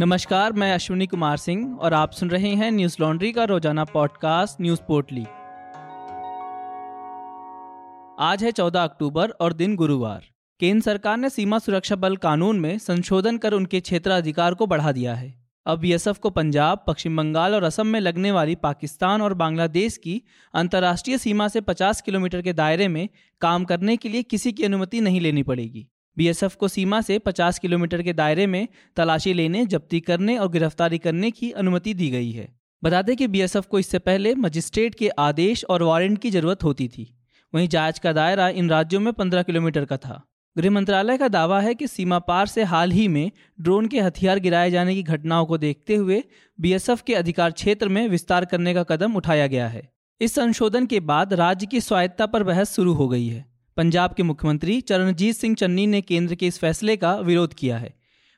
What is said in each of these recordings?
नमस्कार, मैं अश्विनी कुमार सिंह और आप सुन रहे हैं न्यूज़ लॉन्ड्री का रोज़ाना पॉडकास्ट न्यूज़ पोर्टली। आज है 14 अक्टूबर और दिन गुरुवार। केंद्र सरकार ने सीमा सुरक्षा बल कानून में संशोधन कर उनके क्षेत्राधिकार को बढ़ा दिया है। अब बीएसएफ को पंजाब, पश्चिम बंगाल और असम में लगने वाली पाकिस्तान और बांग्लादेश की अंतर्राष्ट्रीय सीमा से 50 किलोमीटर के दायरे में काम करने के लिए किसी की अनुमति नहीं लेनी पड़ेगी। बीएसएफ को सीमा से 50 किलोमीटर के दायरे में तलाशी लेने, जब्ती करने और गिरफ्तारी करने की अनुमति दी गई है। बता दें कि बीएसएफ को इससे पहले मजिस्ट्रेट के आदेश और वारंट की ज़रूरत होती थी। वहीं जाँच का दायरा इन राज्यों में 15 किलोमीटर का था। गृह मंत्रालय का दावा है कि सीमा पार से हाल ही में ड्रोन के हथियार गिराए जाने की घटनाओं को देखते हुए बीएसएफ के अधिकार क्षेत्र में विस्तार करने का कदम उठाया गया है। इस संशोधन के बाद राज्य की स्वायत्ता पर बहस शुरू हो गई है। पंजाब के मुख्यमंत्री चरणजीत सिंह चन्नी ने केंद्र के इस फैसले का विरोध किया है।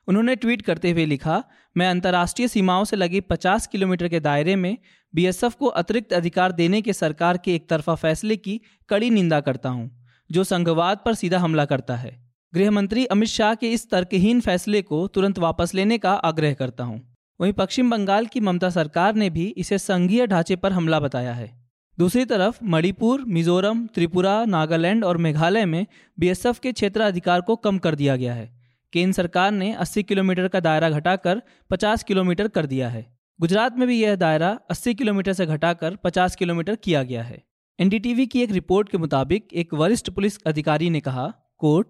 उन्होंने ट्वीट करते हुए लिखा, मैं अंतर्राष्ट्रीय सीमाओं से लगे 50 किलोमीटर के दायरे में बीएसएफ को अतिरिक्त अधिकार देने के सरकार के एक तरफा फैसले की कड़ी निंदा करता हूँ, जो संघवाद पर सीधा हमला करता है। गृह मंत्री अमित शाह के इस तर्कहीन फैसले को तुरंत वापस लेने का आग्रह करता हूँ। वहीं पश्चिम बंगाल की ममता सरकार ने भी इसे संघीय ढांचे पर हमला बताया है। दूसरी तरफ़ मणिपुर, मिजोरम, त्रिपुरा, नागालैंड और मेघालय में बीएसएफ के क्षेत्र अधिकार को कम कर दिया गया है। केंद्र सरकार ने 80 किलोमीटर का दायरा घटाकर 50 किलोमीटर कर दिया है। गुजरात में भी यह दायरा 80 किलोमीटर से घटाकर 50 किलोमीटर किया गया है। एनडीटीवी की एक रिपोर्ट के मुताबिक एक वरिष्ठ पुलिस अधिकारी ने कहा, कोर्ट,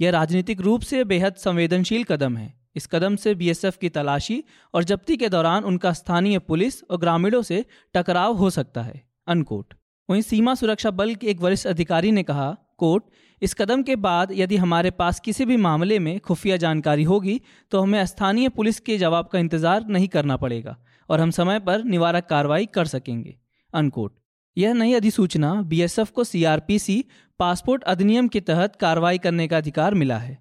यह राजनीतिक रूप से बेहद संवेदनशील कदम है। इस कदम से बीएसएफ की तलाशी और जब्ती के दौरान उनका स्थानीय पुलिस और ग्रामीणों से टकराव हो सकता है। अनकोट वहीं सीमा सुरक्षा बल के एक वरिष्ठ अधिकारी ने कहा, कोर्ट, इस कदम के बाद यदि हमारे पास किसी भी मामले में खुफिया जानकारी होगी तो हमें स्थानीय पुलिस के जवाब का इंतज़ार नहीं करना पड़ेगा और हम समय पर निवारक कार्रवाई कर सकेंगे. अनकोट यह नई अधिसूचना बीएसएफ को सीआरपीसी पासपोर्ट अधिनियम के तहत कार्रवाई करने का अधिकार मिला है।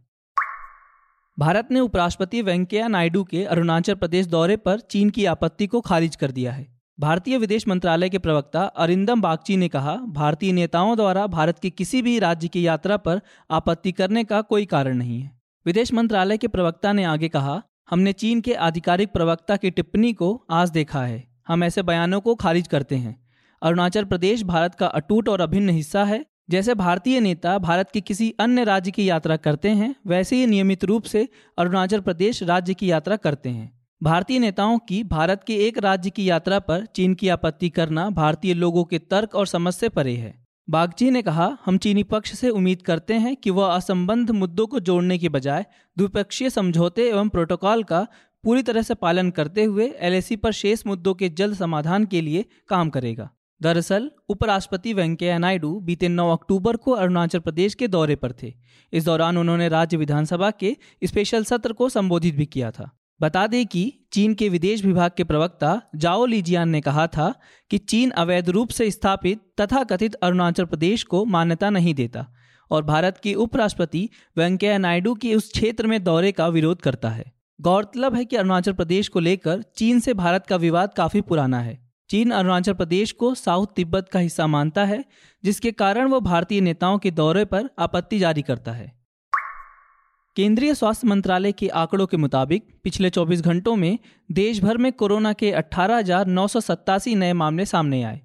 भारत ने उपराष्ट्रपति वेंकैया नायडू के अरुणाचल प्रदेश दौरे पर चीन की आपत्ति को खारिज कर दिया है। भारतीय विदेश मंत्रालय के प्रवक्ता अरिंदम बागची ने कहा, भारतीय नेताओं द्वारा भारत के किसी भी राज्य की यात्रा पर आपत्ति करने का कोई कारण नहीं है। विदेश मंत्रालय के प्रवक्ता ने आगे कहा, हमने चीन के आधिकारिक प्रवक्ता की टिप्पणी को आज देखा है। हम ऐसे बयानों को खारिज करते हैं। अरुणाचल प्रदेश भारत का अटूट और अभिन्न हिस्सा है। जैसे भारतीय नेता भारत के किसी अन्य राज्य की यात्रा करते हैं, वैसे ही नियमित रूप से अरुणाचल प्रदेश राज्य की यात्रा करते हैं। भारतीय नेताओं की भारत के एक राज्य की यात्रा पर चीन की आपत्ति करना भारतीय लोगों के तर्क और समझ से परे है। बागची ने कहा, हम चीनी पक्ष से उम्मीद करते हैं कि वह असंबंध मुद्दों को जोड़ने के बजाय द्विपक्षीय समझौते एवं प्रोटोकॉल का पूरी तरह से पालन करते हुए एलएसी पर शेष मुद्दों के जल्द समाधान के लिए काम करेगा। दरअसल, उपराष्ट्रपति वेंकैया नायडू बीते 9 अक्टूबर को अरुणाचल प्रदेश के दौरे पर थे। इस दौरान उन्होंने राज्य विधानसभा के स्पेशल सत्र को संबोधित भी किया था। बता दें कि चीन के विदेश विभाग के प्रवक्ता जाओ लीजियान ने कहा था कि चीन अवैध रूप से स्थापित तथा कथित अरुणाचल प्रदेश को मान्यता नहीं देता और भारत के उपराष्ट्रपति वेंकैया नायडू के उस क्षेत्र में दौरे का विरोध करता है। गौरतलब है कि अरुणाचल प्रदेश को लेकर चीन से भारत का विवाद काफ़ी पुराना है। चीन अरुणाचल प्रदेश को साउथ तिब्बत का हिस्सा मानता है, जिसके कारण वह भारतीय नेताओं के दौरे पर आपत्ति जारी करता है। केंद्रीय स्वास्थ्य मंत्रालय के आंकड़ों के मुताबिक पिछले 24 घंटों में देश भर में कोरोना के अठारह नए मामले सामने आए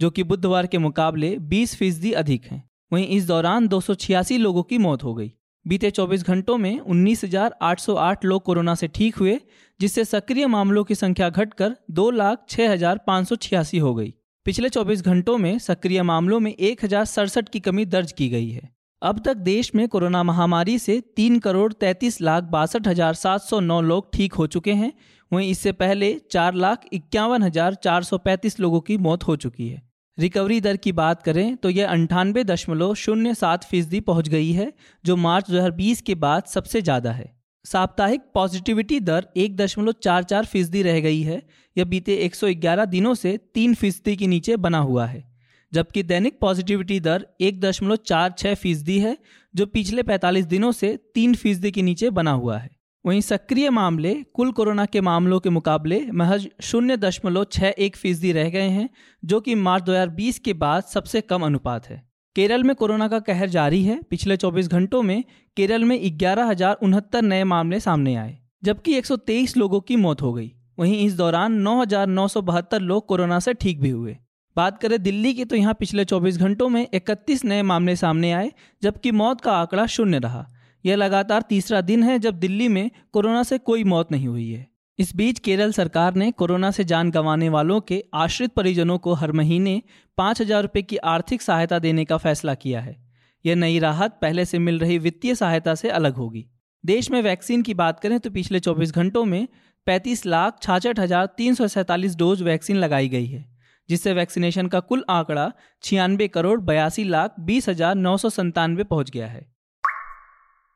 जो कि बुधवार के मुकाबले 20 फ़ीसदी अधिक हैं। वहीं इस दौरान दो सौ छियासी लोगों की मौत हो गई। बीते 24 घंटों में 19,808 लोग कोरोना से ठीक हुए जिससे सक्रिय मामलों की संख्या घटकर दो लाख छह हज़ार पाँच सौ छियासी हो गई पिछले 24 घंटों में सक्रिय मामलों में एक हज़ार सड़सठ की कमी दर्ज की गई है अब तक देश में कोरोना महामारी से तीन करोड़ तैंतीस लाख बासठ हज़ार सात सौ नौ लोग ठीक हो चुके हैं। वहीं इससे पहले चार लाख इक्यावन हज़ार चार सौ पैंतीस लोगों की मौत हो चुकी है। रिकवरी दर की बात करें तो यह अंठानवे दशमलव शून्य सात फ़ीसदी पहुँच गई है, जो मार्च 2020 के बाद सबसे ज़्यादा है। साप्ताहिक पॉजिटिविटी दर एक दशमलव चार चार फ़ीसदी रह गई है। यह बीते 111 दिनों से तीन फ़ीसदी के नीचे बना हुआ है। जबकि दैनिक पॉजिटिविटी दर एक दशमलव चार छः फ़ीसदी है, जो पिछले 45 दिनों से तीन फ़ीसदी के नीचे बना हुआ है। वहीं सक्रिय मामले कुल कोरोना के मामलों के मुकाबले महज शून्य दशमलव छः एक फ़ीसदी रह गए हैं, जो कि मार्च 2020 के बाद सबसे कम अनुपात है। केरल में कोरोना का कहर जारी है। पिछले 24 घंटों में केरल में ग्यारह नए मामले सामने आए, जबकि 123 लोगों की मौत हो गई। वहीं इस दौरान नौ हज़ार नौ सौ बहत्तर लोग कोरोना से ठीक भी हुए। बात करें दिल्ली की तो यहाँ पिछले 24 घंटों में 31 नए मामले सामने आए, जबकि मौत का आंकड़ा शून्य रहा। यह लगातार तीसरा दिन है जब दिल्ली में कोरोना से कोई मौत नहीं हुई है। इस बीच केरल सरकार ने कोरोना से जान गंवाने वालों के आश्रित परिजनों को हर महीने पाँच हज़ार रुपये की आर्थिक सहायता देने का फैसला किया है। यह नई राहत पहले से मिल रही वित्तीय सहायता से अलग होगी। देश में वैक्सीन की बात करें तो पिछले 24 घंटों में पैंतीस लाख छाछठ हज़ार तीन सौ सैंतालीस डोज वैक्सीन लगाई गई है। जिससे वैक्सीनेशन का कुल आंकड़ा छियानबे करोड़ बयासी लाख बीस हज़ार नौ सौ संतानवे पहुँच गया है।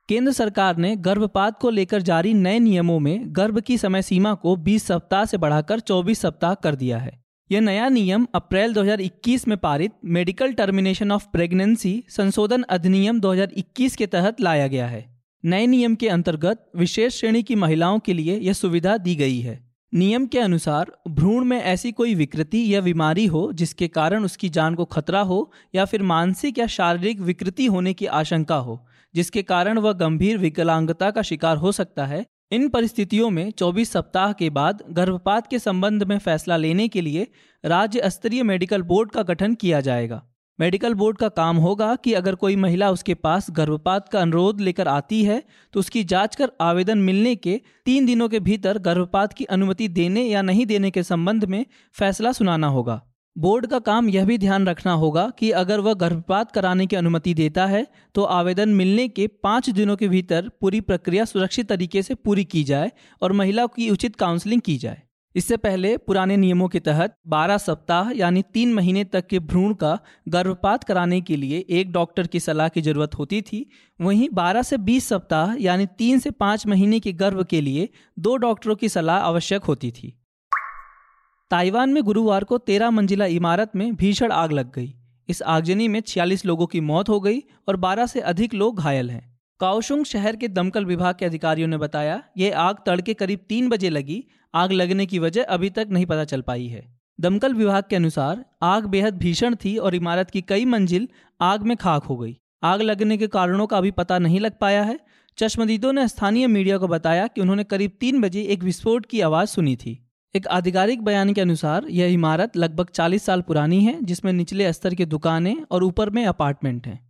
केंद्र सरकार ने गर्भपात को लेकर जारी नए नियमों में गर्भ की समय सीमा को 20 सप्ताह से बढ़ाकर 24 सप्ताह कर दिया है। यह नया नियम अप्रैल 2021 में पारित मेडिकल टर्मिनेशन ऑफ़ प्रेगनेंसी संशोधन अधिनियम 2021 के तहत लाया गया है। नए नियम के अंतर्गत विशेष श्रेणी की महिलाओं के लिए यह सुविधा दी गई है। नियम के अनुसार भ्रूण में ऐसी कोई विकृति या बीमारी हो जिसके कारण उसकी जान को खतरा हो या फिर मानसिक या शारीरिक विकृति होने की आशंका हो, जिसके कारण वह गंभीर विकलांगता का शिकार हो सकता है, इन परिस्थितियों में 24 सप्ताह के बाद गर्भपात के संबंध में फैसला लेने के लिए राज्य स्तरीय मेडिकल बोर्ड का गठन किया जाएगा। मेडिकल बोर्ड का काम होगा कि अगर कोई महिला उसके पास गर्भपात का अनुरोध लेकर आती है तो उसकी जाँच कर आवेदन मिलने के तीन दिनों के भीतर गर्भपात की अनुमति देने या नहीं देने के संबंध में फैसला सुनाना होगा। बोर्ड का काम यह भी ध्यान रखना होगा कि अगर वह गर्भपात कराने की अनुमति देता है तो आवेदन मिलने के पाँच दिनों के भीतर पूरी प्रक्रिया सुरक्षित तरीके से पूरी की जाए और महिला की उचित काउंसलिंग की जाए। इससे पहले पुराने नियमों के तहत 12 सप्ताह यानी तीन महीने तक के भ्रूण का गर्भपात कराने के लिए एक डॉक्टर की सलाह की ज़रूरत होती थी। वहीं 12 से 20 सप्ताह यानी तीन से पाँच महीने के गर्भ के लिए दो डॉक्टरों की सलाह आवश्यक होती थी। ताइवान में गुरुवार को तेरह मंजिला इमारत में भीषण आग लग गई। इस आगजनी में छियालीस लोगों की मौत हो गई और बारह से अधिक लोग घायल हैं। काओशुंग शहर के दमकल विभाग के अधिकारियों ने बताया, ये आग तड़के करीब तीन बजे लगी। आग लगने की वजह अभी तक नहीं पता चल पाई है। दमकल विभाग के अनुसार, आग बेहद भीषण थी और इमारत की कई मंजिल आग में खाक हो गई। आग लगने के कारणों का अभी पता नहीं लग पाया है। चश्मदीदों ने स्थानीय मीडिया को बताया कि उन्होंने करीब तीन बजे एक विस्फोट की आवाज़ सुनी थी। एक आधिकारिक बयान के अनुसार, यह इमारत लगभग 40 साल पुरानी है, जिसमें निचले स्तर की दुकानें और ऊपर में अपार्टमेंट हैं।